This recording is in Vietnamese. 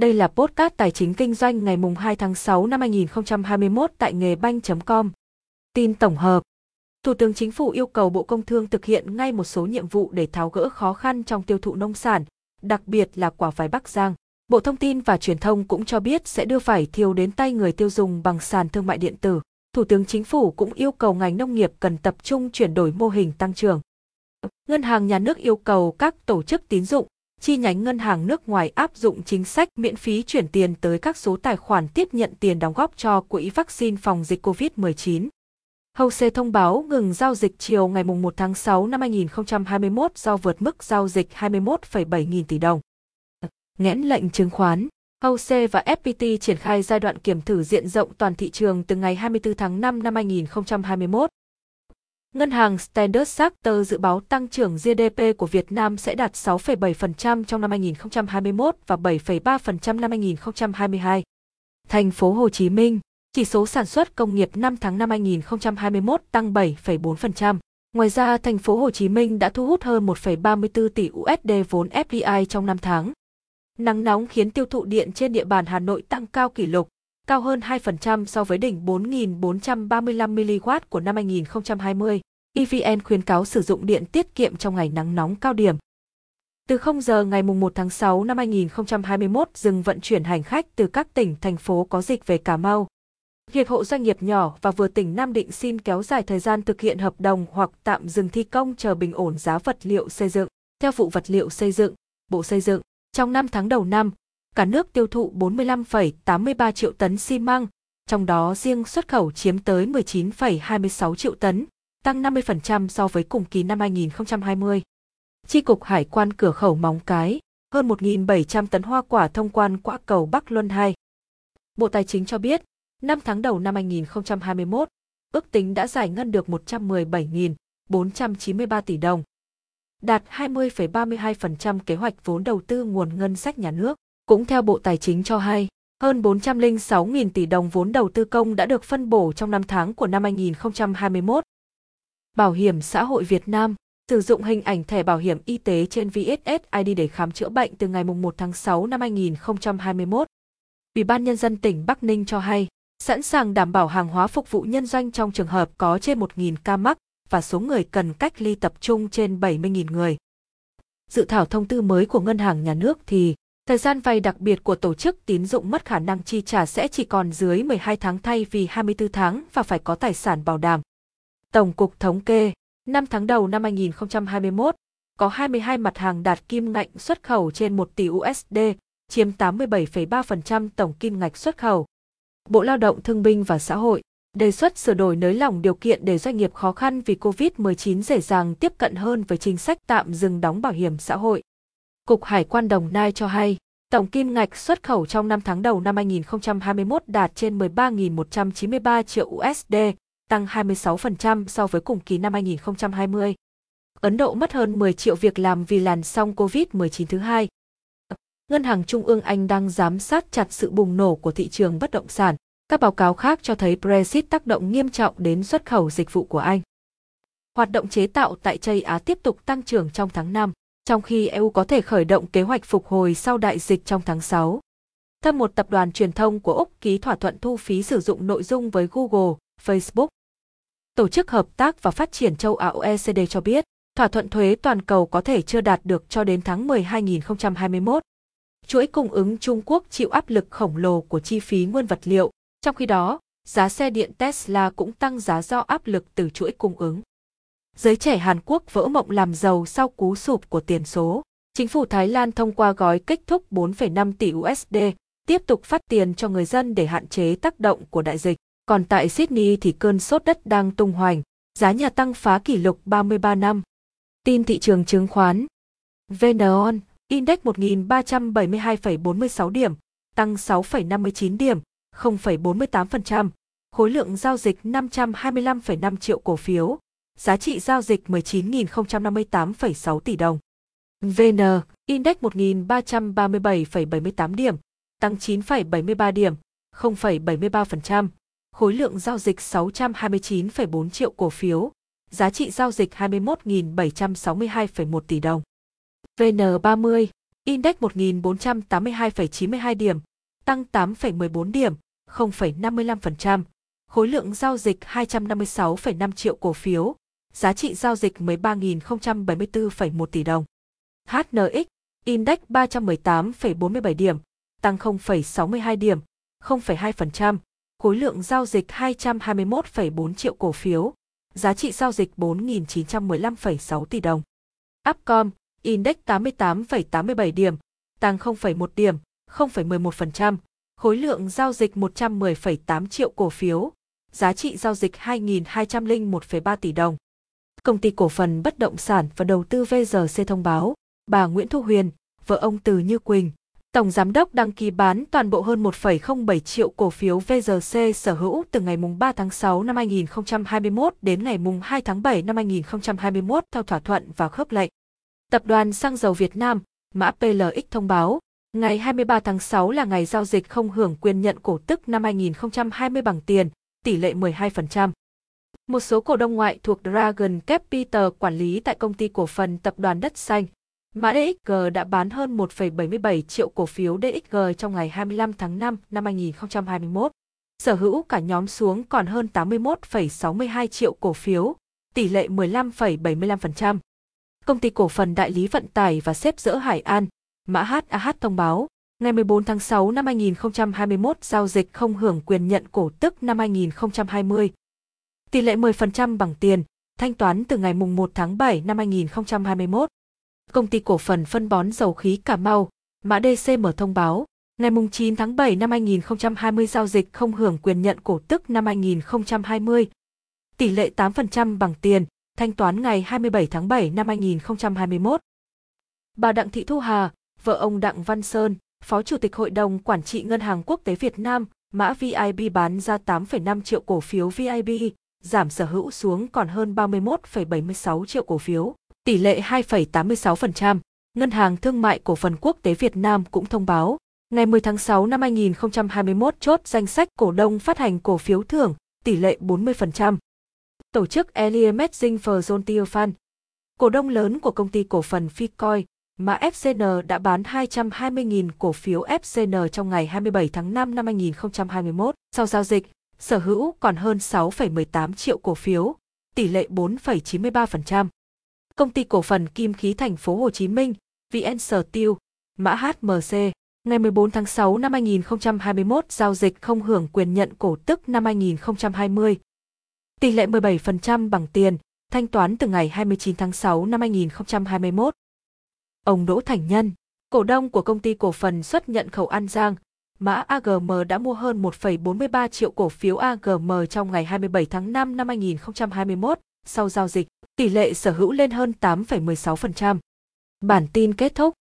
Đây là podcast tài chính kinh doanh ngày mùng 2 tháng 6 năm 2021 tại nghề banh.com. Tin tổng hợp. Thủ tướng Chính phủ yêu cầu Bộ Công Thương thực hiện ngay một số nhiệm vụ để tháo gỡ khó khăn trong tiêu thụ nông sản, đặc biệt là quả vải Bắc Giang. Bộ Thông tin và Truyền thông cũng cho biết sẽ đưa vải thiêu đến tay người tiêu dùng bằng sàn thương mại điện tử. Thủ tướng Chính phủ cũng yêu cầu ngành nông nghiệp cần tập trung chuyển đổi mô hình tăng trưởng. Ngân hàng nhà nước yêu cầu các tổ chức tín dụng, chi nhánh ngân hàng nước ngoài áp dụng chính sách miễn phí chuyển tiền tới các số tài khoản tiếp nhận tiền đóng góp cho quỹ vaccine phòng dịch COVID-19. Hose thông báo ngừng giao dịch chiều ngày 1 tháng 6 năm 2021 do vượt mức giao dịch 21,7 nghìn tỷ đồng. Nghẽn lệnh chứng khoán Hose và FPT triển khai giai đoạn kiểm thử diện rộng toàn thị trường từ ngày 24 tháng 5 năm 2021. Ngân hàng Standard Chartered dự báo tăng trưởng GDP của Việt Nam sẽ đạt 6,7% trong năm 2021 và 7,3% năm 2022. Thành phố Hồ Chí Minh, chỉ số sản xuất công nghiệp 5 tháng năm 2021 tăng 7,4%. Ngoài ra, thành phố Hồ Chí Minh đã thu hút hơn 1,34 tỷ USD vốn FDI trong 5 tháng. Nắng nóng khiến tiêu thụ điện trên địa bàn Hà Nội tăng cao kỷ lục, cao hơn 2% so với đỉnh 4.435 mW của năm 2020. EVN khuyến cáo sử dụng điện tiết kiệm trong ngày nắng nóng cao điểm. Từ 0 giờ ngày 1 tháng 6 năm 2021 dừng vận chuyển hành khách từ các tỉnh, thành phố có dịch về Cà Mau. Hiệp hội Doanh nghiệp nhỏ và vừa tỉnh Nam Định xin kéo dài thời gian thực hiện hợp đồng hoặc tạm dừng thi công chờ bình ổn giá vật liệu xây dựng. Theo vụ vật liệu xây dựng, Bộ Xây dựng, trong 5 tháng đầu năm, cả nước tiêu thụ 45,83 triệu tấn xi măng, trong đó riêng xuất khẩu chiếm tới 19,26 triệu tấn, tăng 50% so với cùng kỳ năm 2020. Chi cục Hải quan cửa khẩu Móng Cái, hơn 1.700 tấn hoa quả thông quan qua cầu Bắc Luân 2. Bộ Tài chính cho biết, 5 tháng đầu năm 2021, ước tính đã giải ngân được 117.493 tỷ đồng, đạt 20,32% kế hoạch vốn đầu tư nguồn ngân sách nhà nước. Cũng theo Bộ Tài chính cho hay, hơn 406.000 tỷ đồng vốn đầu tư công đã được phân bổ trong 5 tháng của năm 2021. Bảo hiểm xã hội Việt Nam sử dụng hình ảnh thẻ bảo hiểm y tế trên VSSID để khám chữa bệnh từ ngày 1 tháng 6 năm 2021. Ủy ban Nhân dân tỉnh Bắc Ninh cho hay, sẵn sàng đảm bảo hàng hóa phục vụ nhân doanh trong trường hợp có trên 1.000 ca mắc và số người cần cách ly tập trung trên 70.000 người. Dự thảo thông tư mới của Ngân hàng Nhà nước thì Thời gian vay đặc biệt của tổ chức tín dụng mất khả năng chi trả sẽ chỉ còn dưới 12 tháng thay vì 24 tháng và phải có tài sản bảo đảm. Tổng cục thống kê, 5 tháng đầu năm 2021, có 22 mặt hàng đạt kim ngạch xuất khẩu trên 1 tỷ USD, chiếm 87,3% tổng kim ngạch xuất khẩu. Bộ Lao động Thương binh và Xã hội đề xuất sửa đổi nới lỏng điều kiện để doanh nghiệp khó khăn vì COVID-19 dễ dàng tiếp cận hơn với chính sách tạm dừng đóng bảo hiểm xã hội. Cục Hải quan Đồng Nai cho hay, tổng kim ngạch xuất khẩu trong 5 tháng đầu năm 2021 đạt trên 13.193 triệu USD, tăng 26% so với cùng kỳ năm 2020. Ấn Độ mất hơn 10 triệu việc làm vì làn sóng COVID-19 thứ hai. Ngân hàng Trung ương Anh đang giám sát chặt sự bùng nổ của thị trường bất động sản. Các báo cáo khác cho thấy Brexit tác động nghiêm trọng đến xuất khẩu dịch vụ của Anh. Hoạt động chế tạo tại Châu Á tiếp tục tăng trưởng trong tháng 5 trong khi EU có thể khởi động kế hoạch phục hồi sau đại dịch trong tháng 6. Theo một tập đoàn truyền thông của Úc ký thỏa thuận thu phí sử dụng nội dung với Google, Facebook. Tổ chức Hợp tác và Phát triển châu Á OECD cho biết, thỏa thuận thuế toàn cầu có thể chưa đạt được cho đến tháng 10 2021. Chuỗi cung ứng Trung Quốc chịu áp lực khổng lồ của chi phí nguyên vật liệu, trong khi đó, giá xe điện Tesla cũng tăng giá do áp lực từ chuỗi cung ứng. Giới trẻ Hàn Quốc vỡ mộng làm giàu sau cú sụp của tiền số. Chính phủ Thái Lan thông qua gói kích thúc 4,5 tỷ USD, tiếp tục phát tiền cho người dân để hạn chế tác động của đại dịch. Còn tại Sydney thì cơn sốt đất đang tung hoành, giá nhà tăng phá kỷ lục 33 năm. Tin thị trường chứng khoán. VN Index 1.372,46 điểm, tăng 6,59 điểm, 0,48%. Khối lượng giao dịch 525,5 triệu cổ phiếu, giá trị giao dịch 19.058,6 tỷ đồng. VN Index 1.337,78 điểm, tăng 9,73 điểm, 0,73%. Khối lượng giao dịch 629,4 triệu cổ phiếu, giá trị giao dịch 21.762,1 tỷ đồng. VN30 Index 1.482,92 điểm, tăng 8,14 điểm, 0,55%. Khối lượng giao dịch 256,5 triệu cổ phiếu, giá trị giao dịch 13.074,1 tỷ đồng. HNX, Index 318,47 điểm, tăng 0,62 điểm, 0,2%. Khối lượng giao dịch 221,4 triệu cổ phiếu, giá trị giao dịch 4.915,6 tỷ đồng. Upcom, Index 88,87 điểm, tăng 0,1 điểm, 0,11%. Khối lượng giao dịch 110,8 triệu cổ phiếu, giá trị giao dịch 2.201,3 tỷ đồng. Công ty cổ phần bất động sản và đầu tư VGC thông báo, bà Nguyễn Thu Huyền, vợ ông Từ Như Quỳnh, Tổng Giám đốc đăng ký bán toàn bộ hơn 1,07 triệu cổ phiếu VGC sở hữu từ ngày 3 tháng 6 năm 2021 đến ngày 2 tháng 7 năm 2021 theo thỏa thuận và khớp lệnh. Tập đoàn Xăng dầu Việt Nam, mã PLX thông báo, ngày 23 tháng 6 là ngày giao dịch không hưởng quyền nhận cổ tức năm 2020 bằng tiền, tỷ lệ 12%. Một số cổ đông ngoại thuộc Dragon Capital quản lý tại công ty cổ phần tập đoàn Đất Xanh, Mã DXG đã bán hơn 1,77 triệu cổ phiếu DXG trong ngày 25 tháng 5 năm 2021. Sở hữu cả nhóm xuống còn hơn 81,62 triệu cổ phiếu, tỷ lệ 15,75%. Công ty cổ phần đại lý vận tải và xếp dỡ Hải An, mã HAH thông báo, ngày 14 tháng 6 năm 2021 giao dịch không hưởng quyền nhận cổ tức năm 2020. Tỷ lệ 10% bằng tiền, thanh toán từ ngày 1 tháng 7 năm 2021. Công ty cổ phần phân bón dầu khí Cà Mau, mã DCM thông báo, ngày 9 tháng 7 năm 2020 giao dịch không hưởng quyền nhận cổ tức năm 2020. Tỷ lệ 8% bằng tiền, thanh toán ngày 27 tháng 7 năm 2021. Bà Đặng Thị Thu Hà, vợ ông Đặng Văn Sơn, Phó Chủ tịch Hội đồng Quản trị Ngân hàng Quốc tế Việt Nam, mã VIB bán ra 8,5 triệu cổ phiếu VIB, giảm sở hữu xuống còn hơn 31,76 triệu cổ phiếu tỷ lệ 2,86%. Ngân hàng Thương mại Cổ phần Quốc tế Việt Nam cũng thông báo, ngày 10 tháng 6 năm 2021 chốt danh sách cổ đông phát hành cổ phiếu thưởng, tỷ lệ 40%. Tổ chức Element Frontier Fund, cổ đông lớn của công ty cổ phần Ficoin, mà FCN đã bán 220.000 cổ phiếu FCN trong ngày 27 tháng 5 năm 2021. Sau giao dịch, sở hữu còn hơn 6,18 triệu cổ phiếu, tỷ lệ 4,93% công ty cổ phần kim khí thành phố Hồ Chí Minh, VN Steel, mã HMC, ngày 14 tháng 6 năm 2021 giao dịch không hưởng quyền nhận cổ tức năm 2020. Tỷ lệ 17% bằng tiền, thanh toán từ ngày 29 tháng 6 năm 2021. Ông Đỗ Thành Nhân, cổ đông của công ty cổ phần xuất nhận khẩu An Giang, mã AGM đã mua hơn 1,43 triệu cổ phiếu AGM trong ngày 27 tháng 5 năm 2021 sau giao dịch tỷ lệ sở hữu lên hơn 8,16%. Bản tin kết thúc